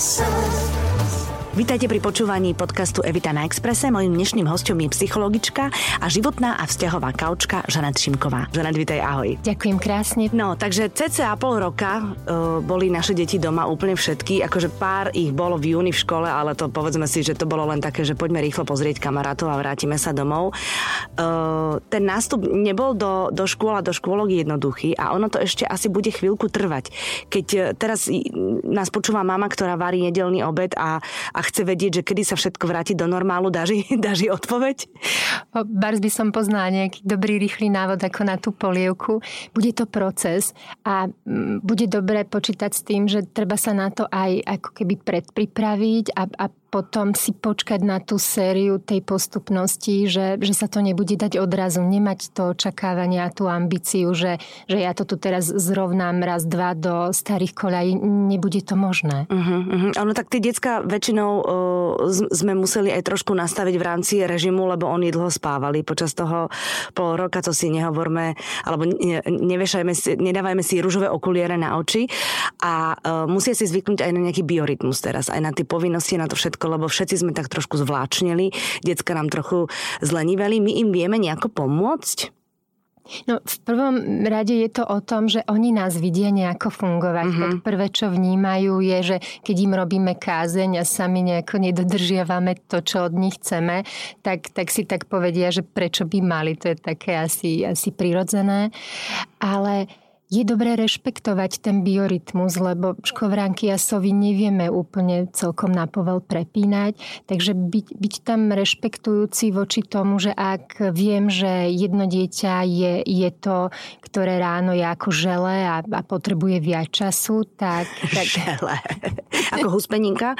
So. Vítajte pri počúvaní podcastu Evita na Exprese. Mojím dnešným hostom je psychologička a životná a vzťahová kaučka Žanet Šimková. Žanet, vítaj, ahoj. Ďakujem krásne. No, takže cca pol roka uh, boli naše deti doma úplne všetky. Akože pár ich bolo v júni v škole, ale to povedzme si, že to bolo len také, že poďme rýchlo pozrieť kamarátov a vrátime sa domov. Uh, ten nástup nebol do, do škôl a do škôlok jednoduchý a ono to ešte asi bude chvíľku trvať. Keď uh, teraz nás počúva mama, ktorá varí nedelný obed a, a a chce vedieť, že kedy sa všetko vráti do normálu, dáži, dáži odpoveď? Bars by som poznala nejaký dobrý, rýchly návod ako na tú polievku. Bude to proces a mm, bude dobre počítať s tým, že treba sa na to aj ako keby predpripraviť a, a potom si počkať na tú sériu tej postupnosti, že, že sa to nebude dať odrazu, nemať to očakávanie a tú ambíciu, že, že ja to tu teraz zrovnám raz, dva do starých koľají, nebude to možné. Uh-huh, uh-huh. Ono tak tie decka väčšinou uh, sme museli aj trošku nastaviť v rámci režimu, lebo oni dlho spávali počas toho pol roka, to si nehovorme, alebo ne, nevešajme si, nedávajme si rúžové okuliere na oči a uh, musia si zvyknúť aj na nejaký biorytmus teraz, aj na tie povinnosti, na to všetko všetko, lebo všetci sme tak trošku zvláčnili, decka nám trochu zleniveli. My im vieme nejako pomôcť? No, v prvom rade je to o tom, že oni nás vidia nejako fungovať. Mm-hmm. Tak prvé, čo vnímajú, je, že keď im robíme kázeň a sami nejako nedodržiavame to, čo od nich chceme, tak, tak si tak povedia, že prečo by mali. To je také asi, asi prirodzené. Ale je dobré rešpektovať ten biorytmus, lebo škovránky a sovy nevieme úplne celkom na povel prepínať, takže byť, byť tam rešpektujúci voči tomu, že ak viem, že jedno dieťa je, je to, ktoré ráno je ako žele a, a potrebuje viac času, tak... tak... Žele. Ako huspeninka?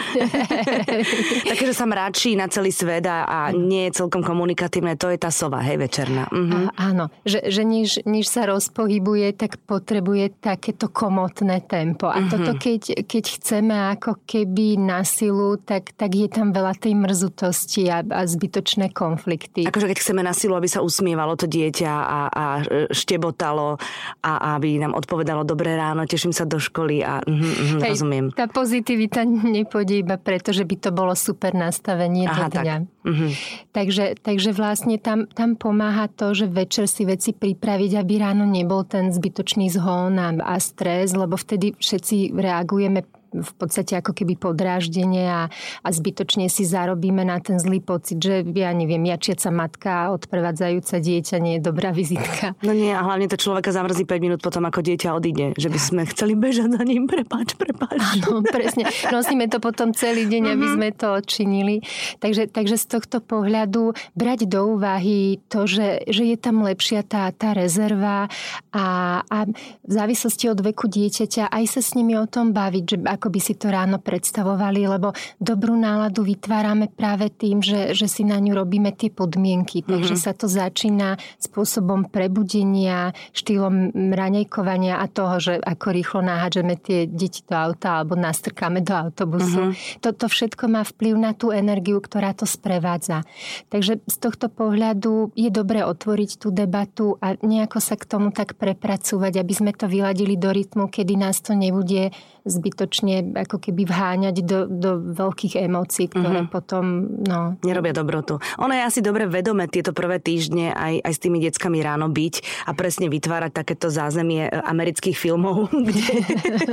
Také, že sa mráči na celý svet a, a nie je celkom komunikatívne, to je tá sova, hej, večerná. Mhm. A, áno, že, že než, než sa rozpohybuje, tak po potrebuje takéto komotné tempo. A mm-hmm. toto, keď, keď chceme ako keby na silu, tak, tak je tam veľa tej mrzutosti a, a zbytočné konflikty. Akože keď chceme na silu, aby sa usmievalo to dieťa a, a štebotalo a aby nám odpovedalo dobré ráno, teším sa do školy a mm, mm, Hej, rozumiem. Tá pozitivita nepôjde iba preto, že by to bolo super nastavenie Aha, do dňa. Tak. Mm-hmm. Takže, takže vlastne tam, tam pomáha to, že večer si veci pripraviť, aby ráno nebol ten zbytočný zhon a, stres, lebo vtedy všetci reagujeme v podstate ako keby podráždenie a, a zbytočne si zarobíme na ten zlý pocit, že ja neviem, jačiaca matka a odprevádzajúca dieťa nie je dobrá vizitka. No nie, a hlavne to človeka zamrzí 5 minút potom, ako dieťa odíde, že by sme chceli bežať za ním, prepáč, prepáč. Áno, presne. Nosíme to potom celý deň, aby mhm. sme to odčinili. Takže, takže z tohto pohľadu brať do úvahy to, že, že je tam lepšia tá, tá rezerva a, a v závislosti od veku dieťaťa aj sa s nimi o tom baviť, že ako by si to ráno predstavovali, lebo dobrú náladu vytvárame práve tým, že, že si na ňu robíme tie podmienky. Mm-hmm. Takže sa to začína spôsobom prebudenia, štýlom raňajkovania a toho, že ako rýchlo nahádžeme tie deti do auta alebo nastrkáme do autobusu. Mm-hmm. Toto všetko má vplyv na tú energiu, ktorá to sprevádza. Takže z tohto pohľadu je dobre otvoriť tú debatu a nejako sa k tomu tak prepracovať, aby sme to vyladili do rytmu, kedy nás to nebude zbytočne ako keby vháňať do, do veľkých emócií, ktoré mm-hmm. potom... No... Nerobia dobrotu. Ono je asi dobre vedome tieto prvé týždne aj, aj s tými deckami ráno byť a presne vytvárať takéto zázemie e, amerických filmov, kde,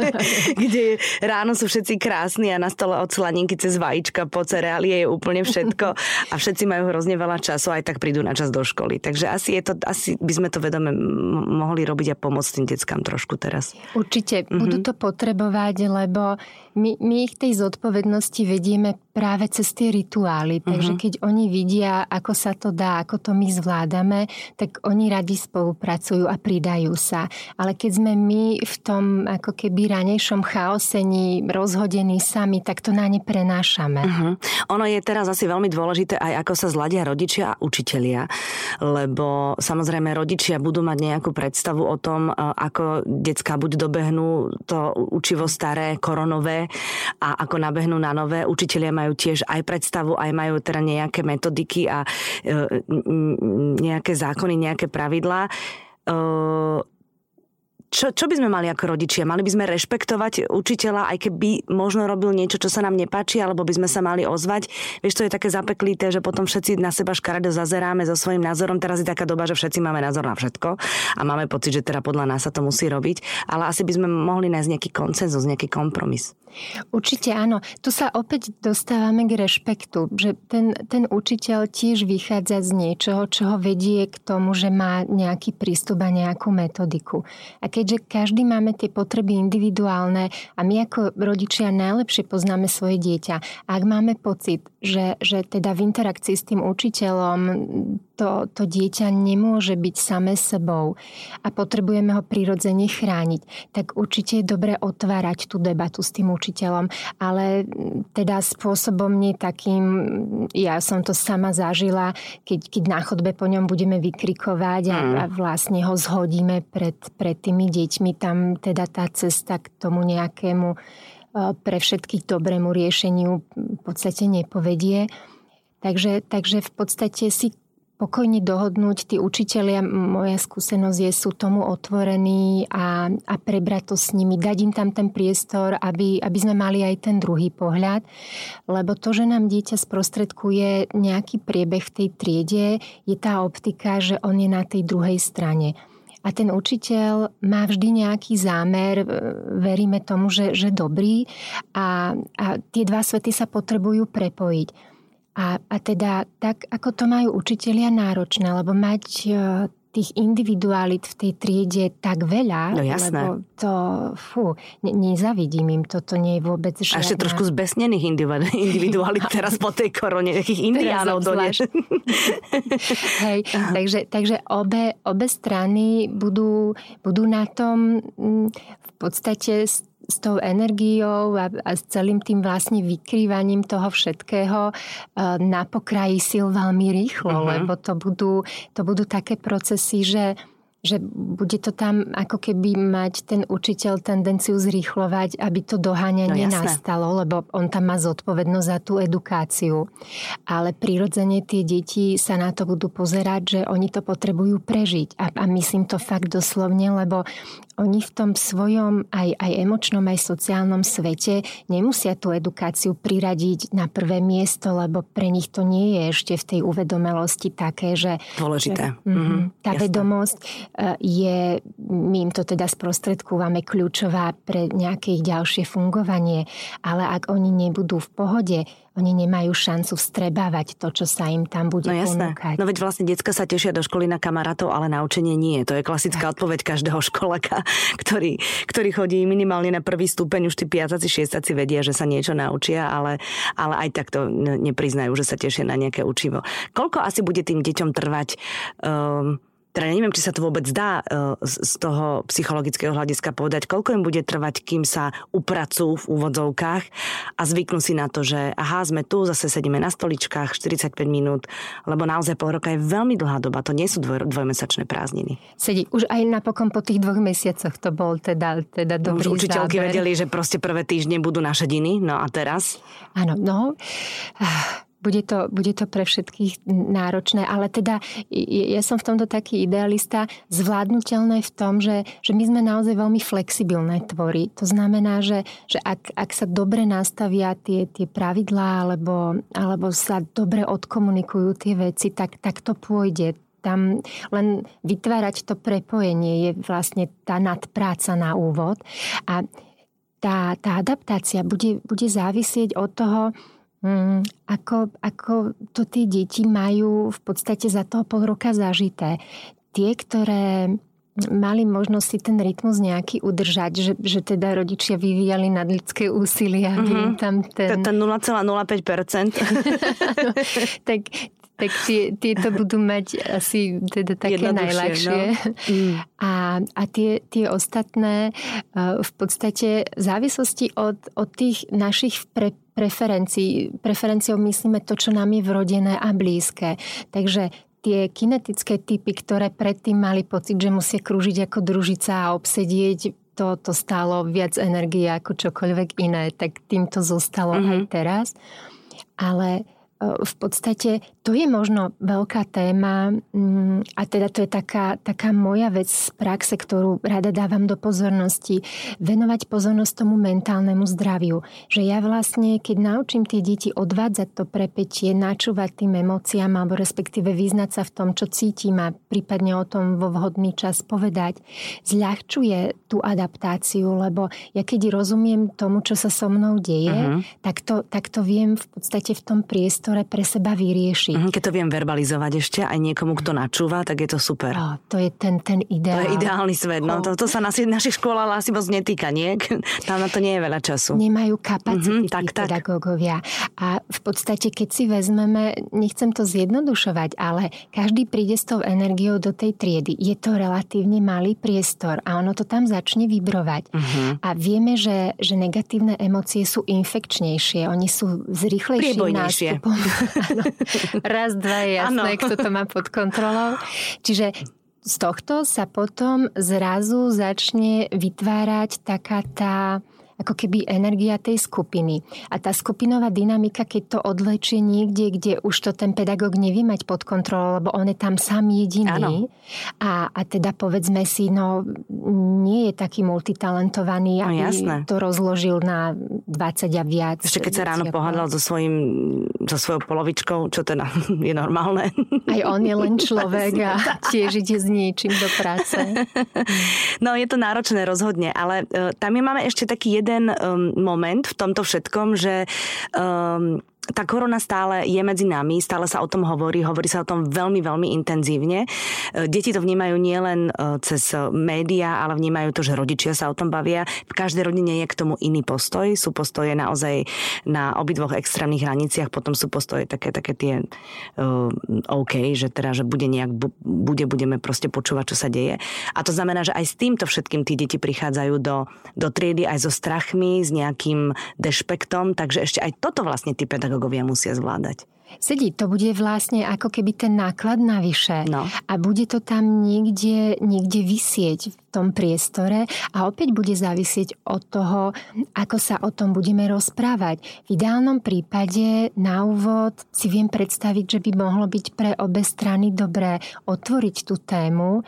kde ráno sú všetci krásni a na stole od slaninky cez vajíčka po cereálie je úplne všetko a všetci majú hrozne veľa času aj tak prídu na čas do školy. Takže asi, je to, asi by sme to vedome mohli robiť a pomôcť tým deckám trošku teraz. Určite. Mm-hmm. Budú to potrebovať lebo my, my ich tej zodpovednosti vedieme práve cez tie rituály. Takže uh-huh. keď oni vidia, ako sa to dá, ako to my zvládame, tak oni radi spolupracujú a pridajú sa. Ale keď sme my v tom ako keby ranejšom chaosení rozhodení sami, tak to na ne prenášame. Uh-huh. Ono je teraz asi veľmi dôležité aj ako sa zladia rodičia a učitelia, lebo samozrejme rodičia budú mať nejakú predstavu o tom, ako decka buď dobehnú to učivo staré, koronové, a ako nabehnú na nové. Učitelia majú tiež aj predstavu, aj majú teda nejaké metodiky a e, nejaké zákony, nejaké pravidlá. Čo, čo by sme mali ako rodičia? Mali by sme rešpektovať učiteľa, aj keby možno robil niečo, čo sa nám nepáči, alebo by sme sa mali ozvať. Vieš, to je také zapeklité, že potom všetci na seba škaredo zazeráme so svojím názorom. Teraz je taká doba, že všetci máme názor na všetko a máme pocit, že teda podľa nás sa to musí robiť. Ale asi by sme mohli nájsť nejaký koncenzus, nejaký kompromis. Určite áno. Tu sa opäť dostávame k rešpektu, že ten, ten učiteľ tiež vychádza z niečoho, čo ho vedie k tomu, že má nejaký prístup a nejakú metodiku. A keďže každý máme tie potreby individuálne a my ako rodičia najlepšie poznáme svoje dieťa, ak máme pocit, že, že teda v interakcii s tým učiteľom to, to dieťa nemôže byť samé sebou a potrebujeme ho prirodzene chrániť, tak určite je dobre otvárať tú debatu s tým učiteľom, ale teda spôsobom nie takým, ja som to sama zažila, keď, keď na chodbe po ňom budeme vykrikovať a, mm. a vlastne ho zhodíme pred, pred tými deťmi, tam teda tá cesta k tomu nejakému e, pre všetkých dobrému riešeniu v podstate nepovedie. Takže, takže v podstate si pokojne dohodnúť. Tí učitelia, moja skúsenosť je, sú tomu otvorení a, a prebrať to s nimi, dať im tam ten priestor, aby, aby sme mali aj ten druhý pohľad. Lebo to, že nám dieťa sprostredkuje nejaký priebeh v tej triede, je tá optika, že on je na tej druhej strane. A ten učiteľ má vždy nejaký zámer, veríme tomu, že, že dobrý a, a tie dva svety sa potrebujú prepojiť. A, a teda tak, ako to majú učitelia náročné, lebo mať e, tých individualit v tej triede tak veľa, no, jasné. lebo to, fú, ne, nezavidím im, toto nie je vôbec žiadna... A ešte trošku zbesnených individualit teraz po tej korone, nejakých indiánov donieš. Hej, takže, takže obe, obe strany budú, budú na tom v podstate s tou energiou a, a s celým tým vlastne vykrývaním toho všetkého e, na pokraji sil veľmi rýchlo, uh-huh. lebo to budú, to budú také procesy, že že bude to tam ako keby mať ten učiteľ tendenciu zrýchlovať, aby to doháňanie no, nastalo, lebo on tam má zodpovednosť za tú edukáciu. Ale prirodzene tie deti sa na to budú pozerať, že oni to potrebujú prežiť. A, a myslím to fakt doslovne, lebo oni v tom svojom aj, aj emočnom, aj sociálnom svete nemusia tú edukáciu priradiť na prvé miesto, lebo pre nich to nie je ešte v tej uvedomelosti také, že... Dôležité. Že, mm-hmm, tá jasné. vedomosť je, my im to teda sprostredkúvame, kľúčová pre nejaké ich ďalšie fungovanie. Ale ak oni nebudú v pohode, oni nemajú šancu vstrebávať to, čo sa im tam bude no, jasné. ponúkať. No veď vlastne decka sa tešia do školy na kamarátov, ale na učenie nie. To je klasická odpoveď každého školaka, ktorý, ktorý chodí minimálne na prvý stupeň, už tí piataci, šiestaci vedia, že sa niečo naučia, ale, ale aj tak to nepriznajú, že sa tešia na nejaké učivo. Koľko asi bude tým deťom trvať um, teda neviem, či sa to vôbec dá e, z toho psychologického hľadiska povedať, koľko im bude trvať, kým sa upracujú v úvodzovkách a zvyknú si na to, že aha, sme tu, zase sedíme na stoličkách 45 minút, lebo naozaj pol roka je veľmi dlhá doba, to nie sú dvoj, dvojmesačné prázdniny. Sedí, už aj napokon po tých dvoch mesiacoch to bol teda, teda dobrý Už učiteľky záber. vedeli, že proste prvé týždne budú na šediny, no a teraz? Áno, no bude to, bude to pre všetkých náročné, ale teda ja som v tomto taký idealista, zvládnutelné v tom, že, že my sme naozaj veľmi flexibilné tvory. To znamená, že, že ak, ak sa dobre nastavia tie, tie pravidlá alebo, alebo sa dobre odkomunikujú tie veci, tak, tak to pôjde tam len vytvárať to prepojenie je vlastne tá nadpráca na úvod a tá, tá adaptácia bude, bude závisieť od toho, Mm, ako, ako to tie deti majú v podstate za toho pol roka zažité. Tie, ktoré mali možnosť si ten rytmus nejaký udržať, že, že teda rodičia vyvíjali nadľudské úsilie, aby mm-hmm. tam ten... Ten 0,05%. tak tak tie, tieto budú mať asi teda také najľahšie. No. Mm. A, a tie, tie ostatné v podstate v závislosti od, od tých našich pre, preferencií, preferenciou myslíme to, čo nám je vrodené a blízke. Takže tie kinetické typy, ktoré predtým mali pocit, že musia krúžiť ako družica a obsedieť to, to stálo viac energie ako čokoľvek iné, tak tým to zostalo mm-hmm. aj teraz. Ale v podstate to je možno veľká téma mm, a teda to je taká, taká moja vec z praxe, ktorú rada dávam do pozornosti. Venovať pozornosť tomu mentálnemu zdraviu. Že ja vlastne, keď naučím tie deti odvádzať to prepetie, načúvať tým emóciám alebo respektíve vyznať sa v tom, čo cítim a prípadne o tom vo vhodný čas povedať, zľahčuje tú adaptáciu, lebo ja keď rozumiem tomu, čo sa so mnou deje, uh-huh. tak, to, tak to viem v podstate v tom priestore priestore pre seba vyriešiť. Mm, keď to viem verbalizovať ešte aj niekomu, kto načúva, tak je to super. Oh, to je ten, ten ideál. To je ideálny svet. No, to, to sa na našich školách asi moc netýka, nie? Tam na to nie je veľa času. Nemajú kapacity mm-hmm, tak, tak. pedagógovia. A v podstate, keď si vezmeme, nechcem to zjednodušovať, ale každý príde s tou energiou do tej triedy. Je to relatívne malý priestor a ono to tam začne vybrovať. Mm-hmm. A vieme, že, že negatívne emócie sú infekčnejšie. Oni sú s rýchlejším nástupom Raz, dva je jasné, ano. kto to má pod kontrolou. Čiže z tohto sa potom zrazu začne vytvárať taká tá ako keby energia tej skupiny. A tá skupinová dynamika, keď to odlečie niekde, kde už to ten pedagóg nevie mať pod kontrolou, lebo on je tam sám jediný. A, a teda povedzme si, no nie je taký multitalentovaný, no, aby jasné. to rozložil na 20 a viac. Ešte keď sa ráno pohľadal so, svojím, so svojou polovičkou, čo teda je normálne. Aj on je len človek a tiež ide s niečím do práce. No je to náročné rozhodne, ale uh, tam je máme ešte taký jeden jeden um, moment v tomto všetkom, že um, tá korona stále je medzi nami, stále sa o tom hovorí, hovorí sa o tom veľmi, veľmi intenzívne. E, deti to vnímajú nielen e, cez médiá, ale vnímajú to, že rodičia sa o tom bavia. V každej rodine je k tomu iný postoj. Sú postoje naozaj na obidvoch extrémnych hraniciach, potom sú postoje také, také tie uh, OK, že teda, že bude nejak, bude, budeme proste počúvať, čo sa deje. A to znamená, že aj s týmto všetkým tí deti prichádzajú do, do triedy aj so strachmi, s nejakým dešpektom, takže ešte aj toto vlastne tí pedagógovia pedagógovia musia zvládať. Sedí, to bude vlastne ako keby ten náklad navyše. No. A bude to tam niekde, niekde vysieť v tom priestore a opäť bude závisieť od toho, ako sa o tom budeme rozprávať. V ideálnom prípade na úvod si viem predstaviť, že by mohlo byť pre obe strany dobré otvoriť tú tému,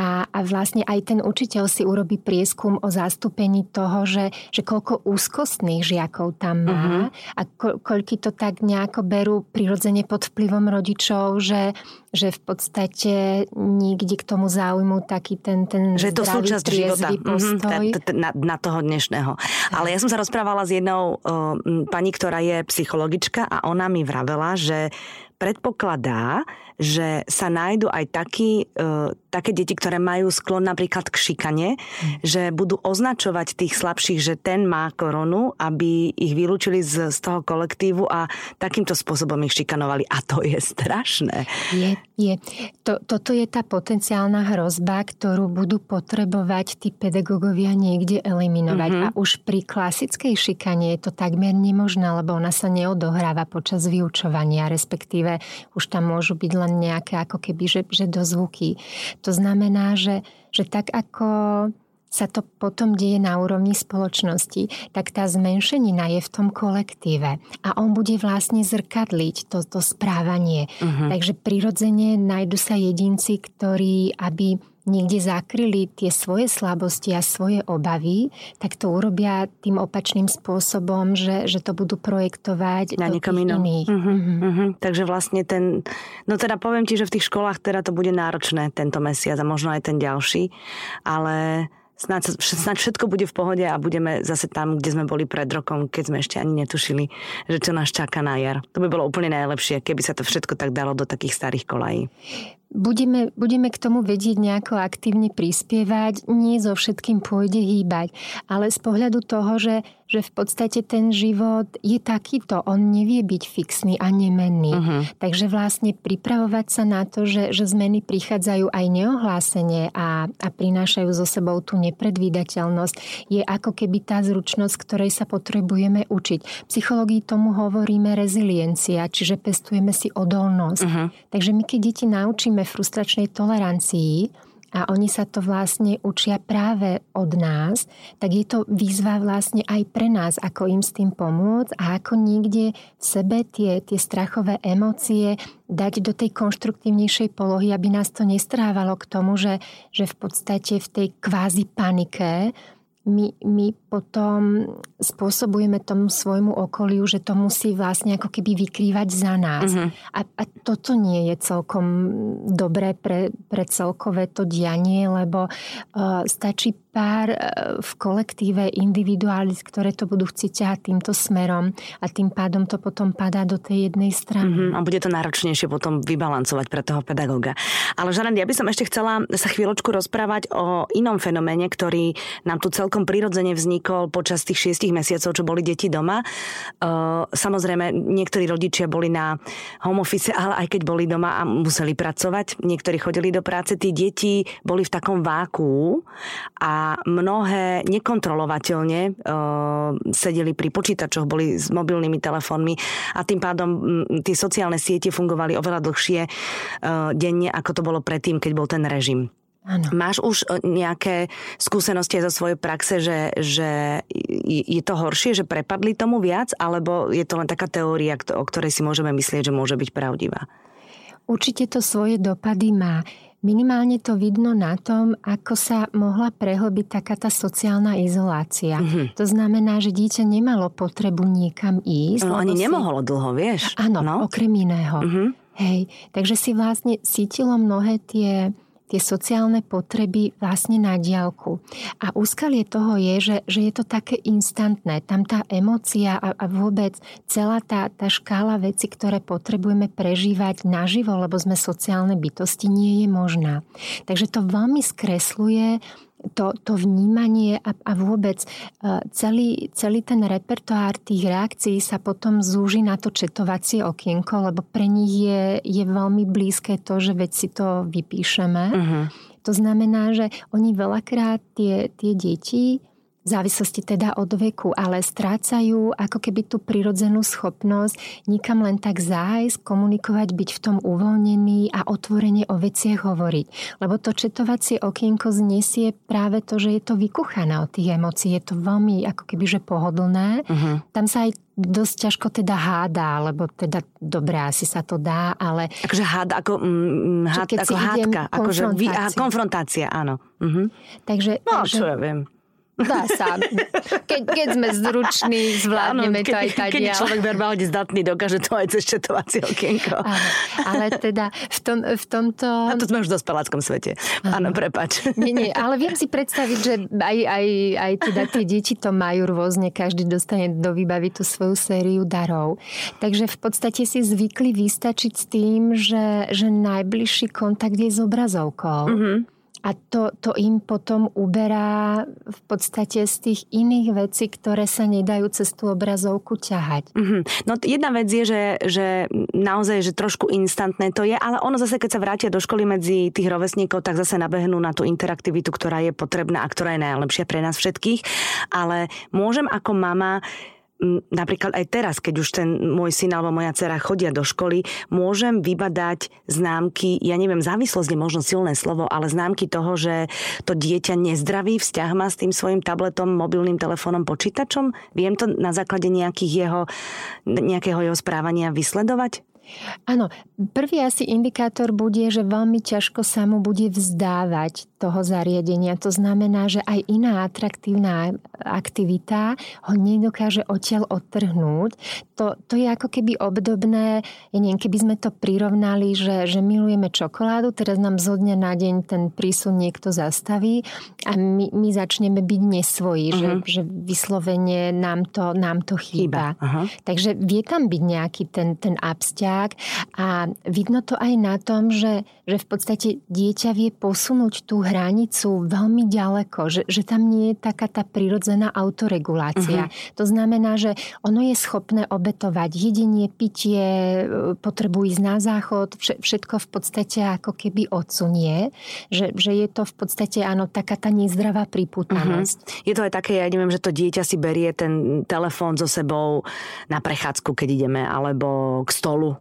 a, a vlastne aj ten učiteľ si urobí prieskum o zastúpení toho, že, že koľko úzkostných žiakov tam má uh-huh. a ko, koľky to tak nejako berú prirodzene pod vplyvom rodičov, že, že v podstate nikde k tomu záujmu taký ten, ten že to zdravý, súčasť života mhm, postoj. Mm-hmm, na, na toho dnešného. Ale ja som sa rozprávala s jednou uh, pani, ktorá je psychologička a ona mi vravela, že predpokladá, že sa nájdu aj takí, e, také deti, ktoré majú sklon napríklad k šikane, mm. že budú označovať tých slabších, že ten má koronu, aby ich vylúčili z, z toho kolektívu a takýmto spôsobom ich šikanovali. A to je strašné. Je, je. To, toto je tá potenciálna hrozba, ktorú budú potrebovať tí pedagógovia niekde eliminovať. Mm-hmm. A už pri klasickej šikane je to takmer nemožné, lebo ona sa neodohráva počas vyučovania, respektíve už tam môžu byť len nejaké ako keby, že, že dozvuky. To znamená, že, že tak ako sa to potom deje na úrovni spoločnosti, tak tá zmenšenina je v tom kolektíve a on bude vlastne zrkadliť to, to správanie. Uh-huh. Takže prirodzene nájdu sa jedinci, ktorí, aby niekde zakryli tie svoje slabosti a svoje obavy, tak to urobia tým opačným spôsobom, že, že to budú projektovať na do tých iných. Uh-huh, uh-huh. Takže vlastne ten... No teda poviem ti, že v tých školách teda to bude náročné tento mesiac a možno aj ten ďalší, ale snáď, snáď všetko bude v pohode a budeme zase tam, kde sme boli pred rokom, keď sme ešte ani netušili, že čo nás čaká na jar. To by bolo úplne najlepšie, keby sa to všetko tak dalo do takých starých kolají budeme, budeme k tomu vedieť nejako aktívne prispievať, nie so všetkým pôjde hýbať, ale z pohľadu toho, že, že v podstate ten život je takýto, on nevie byť fixný a nemenný. Uh-huh. Takže vlastne pripravovať sa na to, že, že zmeny prichádzajú aj neohlásenie a, a prinášajú so sebou tú nepredvídateľnosť, je ako keby tá zručnosť, ktorej sa potrebujeme učiť. V psychológii tomu hovoríme reziliencia, čiže pestujeme si odolnosť. Uh-huh. Takže my keď deti naučíme frustračnej tolerancii a oni sa to vlastne učia práve od nás, tak je to výzva vlastne aj pre nás, ako im s tým pomôcť a ako niekde v sebe tie, tie strachové emócie dať do tej konštruktívnejšej polohy, aby nás to nestrávalo k tomu, že, že v podstate v tej kvázi panike my, my potom spôsobujeme tomu svojmu okoliu, že to musí vlastne ako keby vykrývať za nás. Uh-huh. A, a toto nie je celkom dobré pre, pre celkové to dianie, lebo uh, stačí pár uh, v kolektíve individuális, ktoré to budú chcieť ťahať týmto smerom a tým pádom to potom padá do tej jednej strany. Uh-huh. A bude to náročnejšie potom vybalancovať pre toho pedagóga. Ale Žanen, ja by som ešte chcela sa chvíľočku rozprávať o inom fenoméne, ktorý nám tu celkom prirodzene vznikol počas tých šiestich mesiacov, čo boli deti doma. Samozrejme, niektorí rodičia boli na home office, ale aj keď boli doma a museli pracovať, niektorí chodili do práce, tí deti boli v takom váku a mnohé nekontrolovateľne sedeli pri počítačoch, boli s mobilnými telefónmi a tým pádom tie sociálne siete fungovali oveľa dlhšie denne, ako to bolo predtým, keď bol ten režim. Ano. Máš už e, nejaké skúsenosti zo svojej praxe, že, že je to horšie, že prepadli tomu viac, alebo je to len taká teória, o ktorej si môžeme myslieť, že môže byť pravdivá? Určite to svoje dopady má. Minimálne to vidno na tom, ako sa mohla prehlbiť taká tá sociálna izolácia. Mm-hmm. To znamená, že dieťa nemalo potrebu niekam ísť. No ani si... nemohlo dlho, vieš. Áno, no? okrem iného. Mm-hmm. Hej, takže si vlastne cítilo mnohé tie tie sociálne potreby vlastne na diálku. A úskalie toho je, že, že je to také instantné. Tam tá emócia a, a vôbec celá tá, tá škála veci, ktoré potrebujeme prežívať naživo, lebo sme sociálne bytosti, nie je možná. Takže to veľmi skresluje to, to vnímanie a, a vôbec e, celý, celý ten repertoár tých reakcií sa potom zúži na to četovacie okienko, lebo pre nich je, je veľmi blízke to, že veď si to vypíšeme. Uh-huh. To znamená, že oni veľakrát tie, tie deti v závislosti teda od veku, ale strácajú ako keby tú prirodzenú schopnosť nikam len tak zájsť, komunikovať, byť v tom uvoľnený a otvorene o veciach hovoriť. Lebo to četovacie okienko znesie práve to, že je to vykuchané od tých emócií. Je to veľmi ako keby že pohodlné. Uh-huh. Tam sa aj dosť ťažko teda háda, lebo teda dobré, asi sa to dá, ale... Akože háda, ako, mm, hád, ako hádka, akože konfrontácia, áno. Uh-huh. Takže, no, takže, čo ja viem. Dá sa. Keď, keď sme zruční, zvládneme to aj tak. Keď človek verbálne zdatný, dokáže to aj cez četovacie okienko. Áno, ale teda v, tom, v tomto... A to sme už v dospeláckom svete. Áno, prepač. Nie, nie, ale viem si predstaviť, že aj, aj, aj teda tie deti to majú rôzne, každý dostane do výbavy tú svoju sériu darov. Takže v podstate si zvykli vystačiť s tým, že, že najbližší kontakt je s obrazovkou. Mm-hmm. A to, to im potom uberá v podstate z tých iných vecí, ktoré sa nedajú cez tú obrazovku ťahať. Mm-hmm. No jedna vec je, že, že naozaj, že trošku instantné to je, ale ono zase, keď sa vrátia do školy medzi tých rovesníkov, tak zase nabehnú na tú interaktivitu, ktorá je potrebná a ktorá je najlepšia pre nás všetkých. Ale môžem ako mama napríklad aj teraz, keď už ten môj syn alebo moja dcera chodia do školy, môžem vybadať známky, ja neviem, závislosť je možno silné slovo, ale známky toho, že to dieťa nezdraví vzťah má s tým svojim tabletom, mobilným telefónom, počítačom? Viem to na základe nejakých jeho, nejakého jeho správania vysledovať? Áno, prvý asi indikátor bude, že veľmi ťažko sa mu bude vzdávať toho zariadenia. To znamená, že aj iná atraktívna aktivita ho nedokáže odtiaľ odtrhnúť. To, to je ako keby obdobné, ja neviem, keby sme to prirovnali, že, že milujeme čokoládu, teraz nám zo dňa na deň ten prísun niekto zastaví a my, my začneme byť nesvojí, uh-huh. že, mhm. že vyslovene nám to, nám to chýba. chýba. Uh-huh. Takže vie tam byť nejaký ten, ten abstiak a vidno to aj na tom, že, že v podstate dieťa vie posunúť tú hranicu veľmi ďaleko, že, že tam nie je taká tá prirodzená autoregulácia. Uh-huh. To znamená, že ono je schopné obetovať jedenie, pitie, potrebu ísť na záchod, všetko v podstate ako keby odsunie, že, že je to v podstate áno, taká tá nezdravá priputanosť. Uh-huh. Je to aj také, ja neviem, že to dieťa si berie ten telefón so sebou na prechádzku, keď ideme, alebo k stolu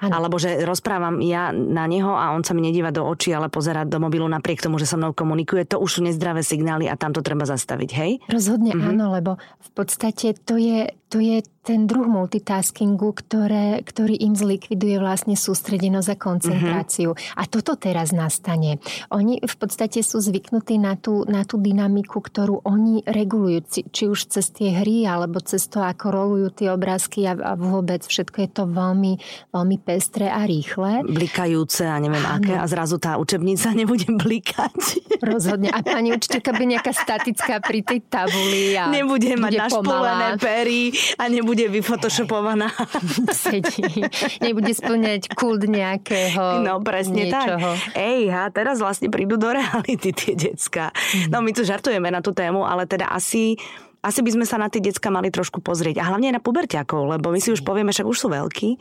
Ano. Alebo že rozprávam ja na neho a on sa mi nedíva do očí, ale pozerá do mobilu napriek tomu, že so mnou komunikuje. To už sú nezdravé signály a tam to treba zastaviť, hej? Rozhodne mm-hmm. áno, lebo v podstate to je, to je ten druh multitaskingu, ktoré, ktorý im zlikviduje vlastne sústredenosť a koncentráciu. Mm-hmm. A toto teraz nastane. Oni v podstate sú zvyknutí na tú, na tú dynamiku, ktorú oni regulujú, či už cez tie hry, alebo cez to, ako rolujú tie obrázky a, a vôbec všetko je to veľmi, veľmi pestré a rýchle. Blikajúce a neviem ano. aké a zrazu tá učebnica nebude blikať. Rozhodne. A pani učiteľka by nejaká statická pri tej tabuli a nebude mať našpolené pery a nebude vyfotoshopovaná. Sedí. Nebude splňať kult nejakého No presne niečoho. tak. Ej, a teraz vlastne prídu do reality tie decka. No my tu žartujeme na tú tému, ale teda asi asi by sme sa na tie decka mali trošku pozrieť. A hlavne na puberťakov, lebo my si už povieme, že už sú veľkí,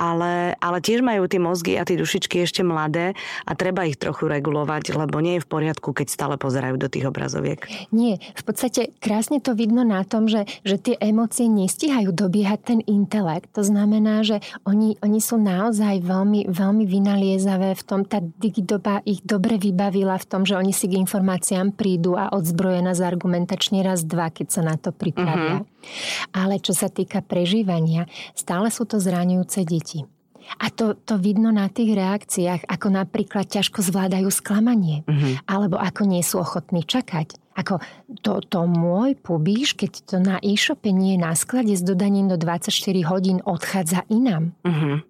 ale, ale tiež majú tie mozgy a tie dušičky ešte mladé a treba ich trochu regulovať, lebo nie je v poriadku, keď stále pozerajú do tých obrazoviek. Nie, v podstate krásne to vidno na tom, že, že tie emócie nestihajú dobiehať ten intelekt. To znamená, že oni, oni sú naozaj veľmi, veľmi vynaliezavé v tom, tá digidoba ich dobre vybavila v tom, že oni si k informáciám prídu a odzbrojená z argumentačne raz, dva, keď sa na to pripravia. Uh-huh. Ale čo sa týka prežívania, stále sú to zraňujúce deti. A to, to vidno na tých reakciách, ako napríklad ťažko zvládajú sklamanie, uh-huh. alebo ako nie sú ochotní čakať. Ako to, to môj pubíš, keď to na e-shope nie je na sklade s dodaním do 24 hodín, odchádza inám. Uh-huh.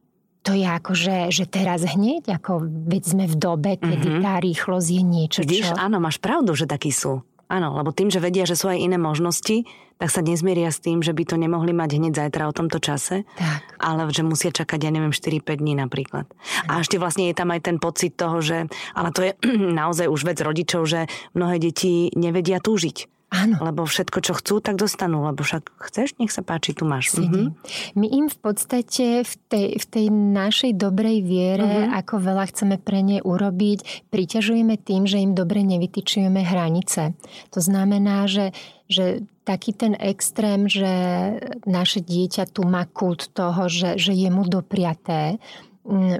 To je ako, že, že teraz hneď, ako veď sme v dobe, kedy uh-huh. tá rýchlosť je niečo, Vidíš, čo... áno, máš pravdu, že takí sú. Áno, lebo tým, že vedia, že sú aj iné možnosti, tak sa nezmieria s tým, že by to nemohli mať hneď zajtra o tomto čase, tak. ale že musia čakať, ja neviem, 4-5 dní napríklad. Tak. A ešte vlastne je tam aj ten pocit toho, že, ale to je naozaj už vec rodičov, že mnohé deti nevedia túžiť. Áno. Lebo všetko, čo chcú, tak dostanú. Lebo však chceš, nech sa páči, tu máš. Mhm. My im v podstate v tej, v tej našej dobrej viere, uh-huh. ako veľa chceme pre ne urobiť, priťažujeme tým, že im dobre nevytyčujeme hranice. To znamená, že, že taký ten extrém, že naše dieťa tu má kult toho, že, že je mu dopriaté,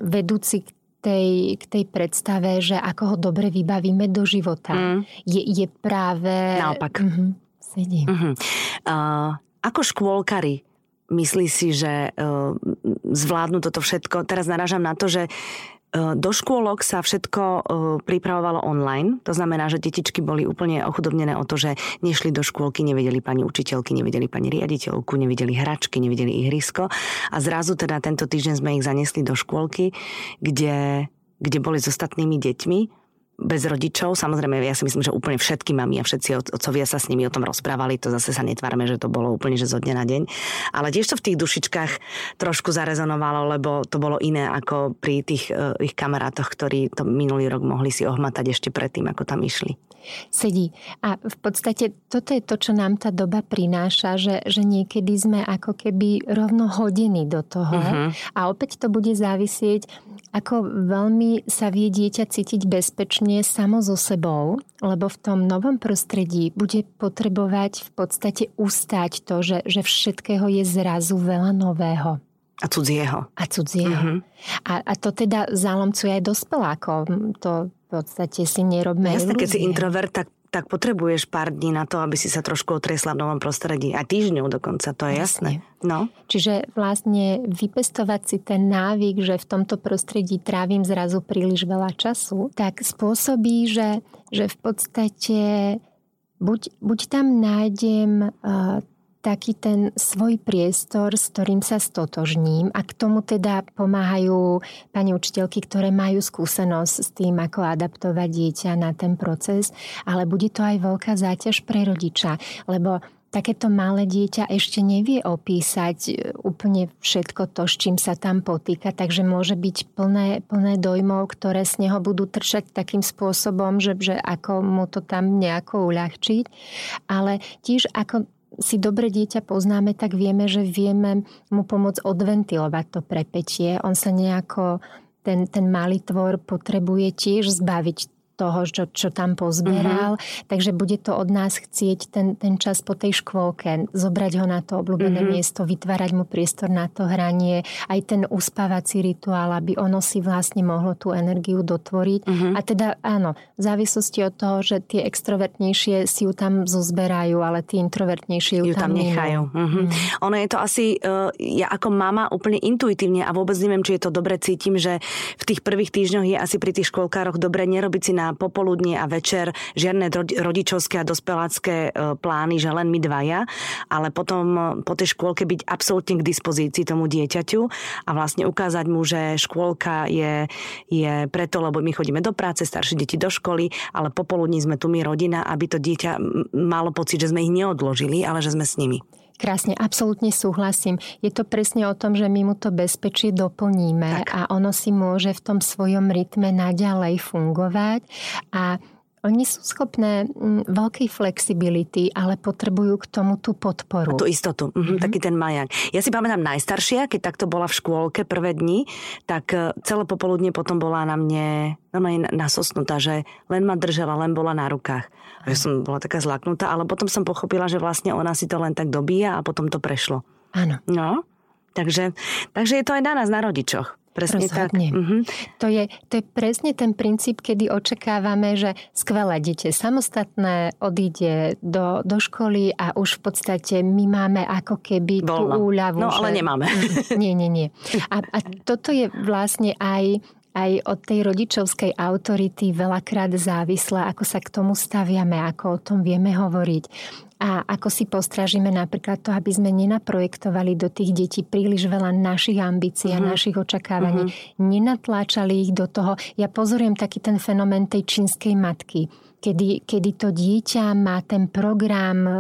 vedúci k tej, k tej predstave, že ako ho dobre vybavíme do života, mm. je, je práve... Naopak. Uh-huh, sedí. Uh-huh. Uh, ako škôlkari myslí si, že uh, zvládnu toto všetko? Teraz narážam na to, že do škôlok sa všetko e, pripravovalo online. To znamená, že detičky boli úplne ochudobnené o to, že nešli do škôlky, nevedeli pani učiteľky, nevedeli pani riaditeľku, nevideli hračky, nevideli ihrisko. A zrazu teda tento týždeň sme ich zanesli do škôlky, kde, kde boli s ostatnými deťmi bez rodičov. Samozrejme, ja si myslím, že úplne všetky mami a všetci otcovia sa s nimi o tom rozprávali. To zase sa netvárme, že to bolo úplne že zo dňa na deň. Ale tiež to v tých dušičkách trošku zarezonovalo, lebo to bolo iné ako pri tých uh, ich kamarátoch, ktorí to minulý rok mohli si ohmatať ešte predtým, ako tam išli. Sedí. A v podstate toto je to, čo nám tá doba prináša, že, že niekedy sme ako keby rovno hodení do toho. Uh-huh. A opäť to bude závisieť ako veľmi sa vie dieťa cítiť bezpečne samo so sebou, lebo v tom novom prostredí bude potrebovať v podstate ustať to, že, že všetkého je zrazu veľa nového. A cudzieho. A cudzieho. Uh-huh. A, a to teda zalomcuje aj dospelákov. To v podstate si nerobme Jasne, keď si introvert, tak tak potrebuješ pár dní na to, aby si sa trošku otriesla v novom prostredí. A týždňov dokonca, to je jasné. jasné. No. Čiže vlastne vypestovať si ten návyk, že v tomto prostredí trávim zrazu príliš veľa času, tak spôsobí, že, že v podstate buď, buď tam nájdem uh, taký ten svoj priestor, s ktorým sa stotožním a k tomu teda pomáhajú pani učiteľky, ktoré majú skúsenosť s tým, ako adaptovať dieťa na ten proces, ale bude to aj veľká záťaž pre rodiča, lebo takéto malé dieťa ešte nevie opísať e, úplne všetko to, s čím sa tam potýka, takže môže byť plné, plné dojmov, ktoré z neho budú trčať takým spôsobom, že, že ako mu to tam nejako uľahčiť. Ale tiež ako si dobre dieťa poznáme, tak vieme, že vieme mu pomôcť odventilovať to prepetie. On sa nejako, ten, ten malý tvor potrebuje tiež zbaviť toho, čo, čo tam pozberal. Uh-huh. Takže bude to od nás chcieť ten, ten čas po tej škôlke, zobrať ho na to obľúbené uh-huh. miesto, vytvárať mu priestor na to hranie, aj ten uspávací rituál, aby ono si vlastne mohlo tú energiu dotvoriť. Uh-huh. A teda áno, v závislosti od toho, že tie extrovertnejšie si ju tam zozberajú, ale tie introvertnejšie ju, ju tam, tam nechajú. Uh-huh. Ono je to asi, uh, ja ako mama úplne intuitívne a vôbec neviem, či je to dobre cítim, že v tých prvých týždňoch je asi pri tých školkároch dobre nerobiť si na na popoludnie a večer žiadne rodičovské a dospelácké e, plány, že len my dvaja, ale potom e, po tej škôlke byť absolútne k dispozícii tomu dieťaťu a vlastne ukázať mu, že škôlka je, je preto, lebo my chodíme do práce, staršie deti do školy, ale popoludní sme tu my rodina, aby to dieťa malo pocit, že sme ich neodložili, ale že sme s nimi. Krásne, absolútne súhlasím. Je to presne o tom, že my mu to bezpečie doplníme tak. a ono si môže v tom svojom rytme naďalej fungovať a oni sú schopné mm, veľkej flexibility, ale potrebujú k tomu tú podporu. A tú istotu, mhm, mm-hmm. taký ten majak. Ja si pamätám najstaršia, keď takto bola v škôlke prvé dni, tak e, celé popoludne potom bola na mne normálne nasosnutá, že len ma držela, len bola na rukách. A ja som bola taká zlaknutá, ale potom som pochopila, že vlastne ona si to len tak dobíja a potom to prešlo. Áno. No, takže, takže je to aj na nás, na rodičoch. Presne Rozhodne. tak. Mm-hmm. To, je, to je presne ten princíp, kedy očakávame, že skvelé dieťa samostatné odíde do, do školy a už v podstate my máme ako keby Voľno. tú úľavu. No, že... ale nemáme. nie, nie, nie. A, a toto je vlastne aj aj od tej rodičovskej autority veľakrát závislé, ako sa k tomu staviame, ako o tom vieme hovoriť a ako si postražíme napríklad to, aby sme nenaprojektovali do tých detí príliš veľa našich ambícií a mhm. našich očakávaní. Uh-huh. Nenatláčali ich do toho. Ja pozorujem taký ten fenomén tej čínskej matky kedy, kedy to dieťa má ten program e,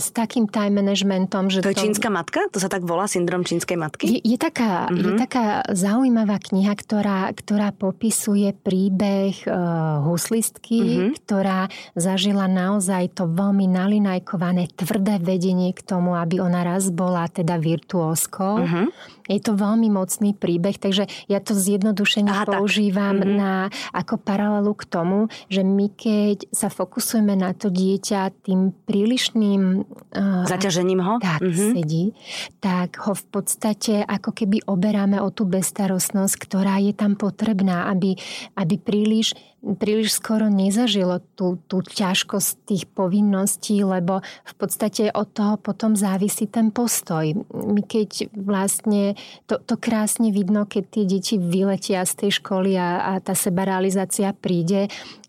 s takým time managementom, že to... je to... čínska matka? To sa tak volá syndrom čínskej matky? Je, je, taká, mm-hmm. je mhm. taká zaujímavá kniha, ktorá, ktorá popisuje príbeh uh, huslistky, mm-hmm. ktorá zažila naozaj to veľmi nalinajkované, tvrdé vedenie k tomu, aby ona raz bola teda virtuóskou. Mm-hmm je to veľmi mocný príbeh, takže ja to zjednodušene Aha, používam mm-hmm. na, ako paralelu k tomu, že my keď sa fokusujeme na to dieťa tým prílišným uh, zaťažením ho, tak mm-hmm. sedí, tak ho v podstate ako keby oberáme o tú bestarostnosť, ktorá je tam potrebná, aby, aby príliš príliš skoro nezažilo tú, tú ťažkosť tých povinností, lebo v podstate od toho potom závisí ten postoj. My keď vlastne, to, to krásne vidno, keď tie deti vyletia z tej školy a, a tá sebarealizácia príde,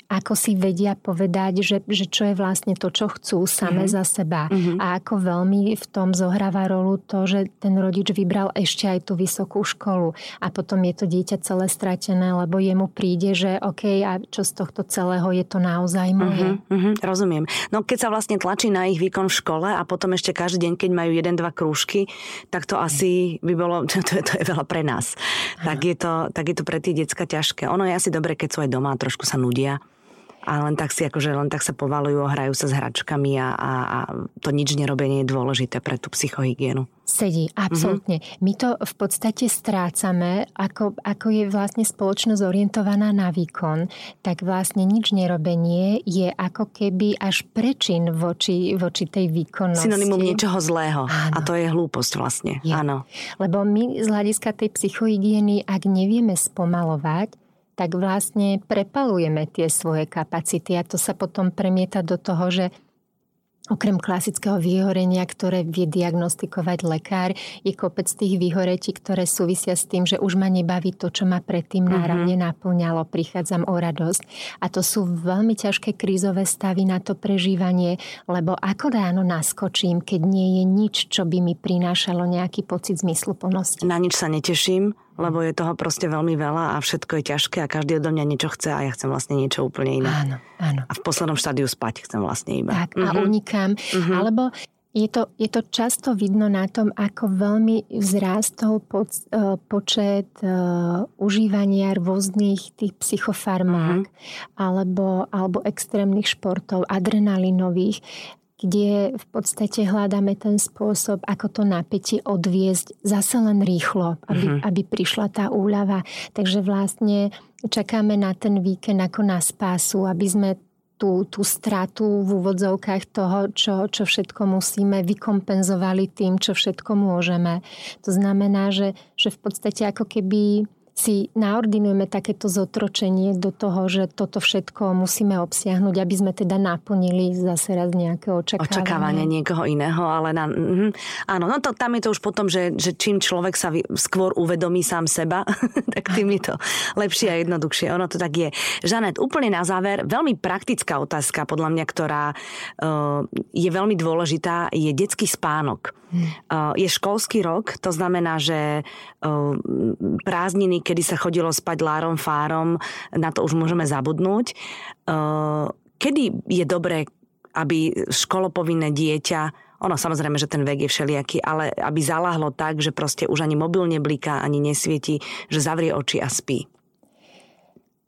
ako si vedia povedať, že, že čo je vlastne to, čo chcú same mm-hmm. za seba. Mm-hmm. A ako veľmi v tom zohráva rolu to, že ten rodič vybral ešte aj tú vysokú školu. A potom je to dieťa celé stratené, lebo jemu príde, že OK, a čo z tohto celého je to naozaj moje. Mm-hmm. Mm-hmm. Rozumiem. No keď sa vlastne tlačí na ich výkon v škole a potom ešte každý deň, keď majú jeden, dva krúžky, tak to asi by bolo, to je, to je veľa pre nás. Tak je, to, tak je to pre tie decka ťažké. Ono je asi dobre, keď sú aj doma trošku sa nudia a len tak si akože len tak sa povalujú, hrajú sa s hračkami a, a, a to nič nerobenie je dôležité pre tú psychohygienu. Sedí, absolútne. Mm-hmm. My to v podstate strácame, ako, ako je vlastne spoločnosť orientovaná na výkon, tak vlastne nič nerobenie je ako keby až prečin voči, voči tej výkonnosti. Synonymum niečoho zlého. Áno. A to je hlúposť vlastne. Je. Áno. Lebo my z hľadiska tej psychohygieny, ak nevieme spomalovať, tak vlastne prepalujeme tie svoje kapacity a to sa potom premieta do toho, že Okrem klasického vyhorenia, ktoré vie diagnostikovať lekár, je kopec tých vyhoretí, ktoré súvisia s tým, že už ma nebaví to, čo ma predtým mm-hmm. náravne naplňalo, prichádzam o radosť. A to sú veľmi ťažké krízové stavy na to prežívanie, lebo ako ráno naskočím, keď nie je nič, čo by mi prinášalo nejaký pocit zmysluplnosti. Na nič sa neteším, lebo je toho proste veľmi veľa a všetko je ťažké a každý odo mňa niečo chce a ja chcem vlastne niečo úplne iné. Áno, áno. A v poslednom štádiu spať chcem vlastne iba. Tak, a uh-huh. unikám. Uh-huh. Alebo je to, je to často vidno na tom, ako veľmi vzrástol po, uh, počet uh, užívania rôznych tých psychofarmák uh-huh. alebo, alebo extrémnych športov, adrenalinových kde v podstate hľadáme ten spôsob, ako to napätie odviezť zase len rýchlo, aby, uh-huh. aby prišla tá úľava. Takže vlastne čakáme na ten víkend ako na spásu, aby sme tú, tú stratu v úvodzovkách toho, čo, čo všetko musíme, vykompenzovali tým, čo všetko môžeme. To znamená, že, že v podstate ako keby si naordinujeme takéto zotročenie do toho, že toto všetko musíme obsiahnuť, aby sme teda naplnili zase raz nejaké očakávanie. Očakávanie niekoho iného, ale na, mm, áno, no to, tam je to už potom, že, že čím človek sa skôr uvedomí sám seba, tak tým je to lepšie a jednoduchšie. Ono to tak je. Žanet, úplne na záver, veľmi praktická otázka, podľa mňa, ktorá uh, je veľmi dôležitá, je detský spánok. Uh, je školský rok, to znamená, že uh, prázdniny, kedy sa chodilo spať lárom, fárom, na to už môžeme zabudnúť. Kedy je dobré, aby školopovinné dieťa ono samozrejme, že ten vek je všelijaký, ale aby zaláhlo tak, že proste už ani mobil nebliká, ani nesvieti, že zavrie oči a spí.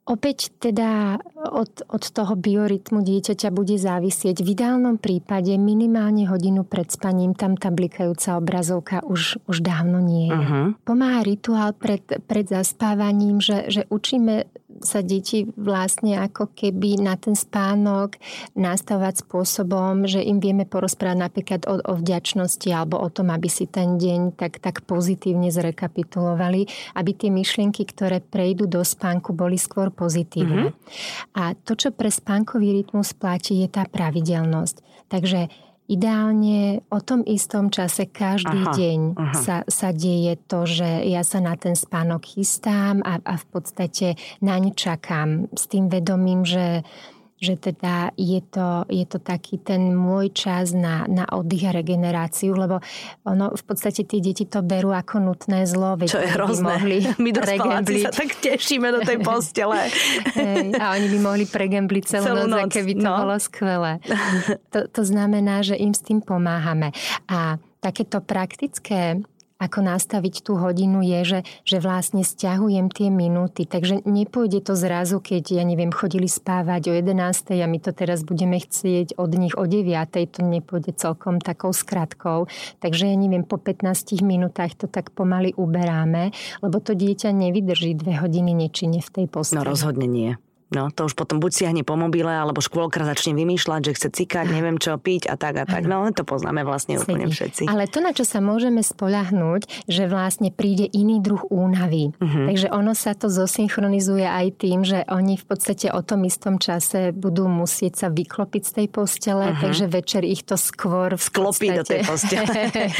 Opäť teda od, od toho biorytmu dieťaťa bude závisieť. V ideálnom prípade minimálne hodinu pred spaním tam tá blikajúca obrazovka už, už dávno nie je. Uh-huh. Pomáha rituál pred, pred zaspávaním, že, že učíme sa deti vlastne ako keby na ten spánok nastavovať spôsobom, že im vieme porozprávať napríklad o, o vďačnosti alebo o tom, aby si ten deň tak, tak pozitívne zrekapitulovali, aby tie myšlienky, ktoré prejdú do spánku, boli skôr pozitívne. Mm-hmm. A to, čo pre spánkový rytmus platí, je tá pravidelnosť. Takže Ideálne o tom istom čase každý aha, deň aha. Sa, sa deje to, že ja sa na ten spánok chystám a, a v podstate naň čakám s tým vedomím, že že teda je to, je to taký ten môj čas na, na oddych a regeneráciu, lebo ono v podstate tie deti to berú ako nutné zlo. Veď Čo je hrozné. Mohli My dospeláci sa tak tešíme do tej postele. A oni by mohli pregembliť celú, celú noc, noc, keby to no. bolo skvelé. To, to znamená, že im s tým pomáhame. A takéto praktické ako nastaviť tú hodinu je, že, že vlastne stiahujem tie minúty. Takže nepôjde to zrazu, keď, ja neviem, chodili spávať o 11. a my to teraz budeme chcieť od nich o 9. To nepôjde celkom takou skratkou. Takže ja neviem, po 15 minútach to tak pomaly uberáme, lebo to dieťa nevydrží dve hodiny nečine v tej posteli. No rozhodne nie. No, to už potom buď siahne po mobile, alebo škôlka začne vymýšľať, že chce cikať, neviem čo, piť a tak a tak. No, to poznáme vlastne Sedí. úplne všetci. Ale to, na čo sa môžeme spolahnúť, že vlastne príde iný druh únavy. Uh-huh. Takže ono sa to zosynchronizuje aj tým, že oni v podstate o tom istom čase budú musieť sa vyklopiť z tej postele, uh-huh. takže večer ich to skôr Sklopí do tej postele.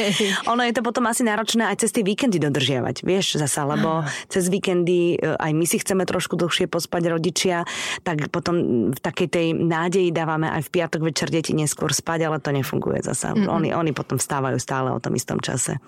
ono je to potom asi náročné aj cez tie víkendy dodržiavať, vieš, zasa, lebo uh-huh. cez víkendy e, aj my si chceme trošku dlhšie pospať rodičia, tak potom v takej tej nádeji dávame aj v piatok večer deti neskôr spať, ale to nefunguje zasa. Mm-hmm. Oni, oni potom vstávajú stále o tom istom čase.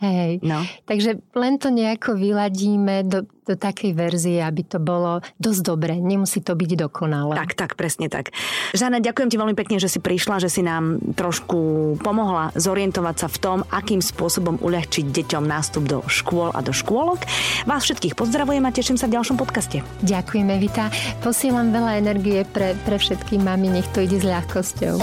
Hej, no. takže len to nejako vyladíme do, do takej verzie, aby to bolo dosť dobre. Nemusí to byť dokonalé. Tak, tak, presne tak. Žana, ďakujem ti veľmi pekne, že si prišla, že si nám trošku pomohla zorientovať sa v tom, akým spôsobom uľahčiť deťom nástup do škôl a do škôlok. Vás všetkých pozdravujem a teším sa v ďalšom podcaste. Ďakujeme, Vita. Posielam veľa energie pre, pre všetky mami, nech to ide s ľahkosťou.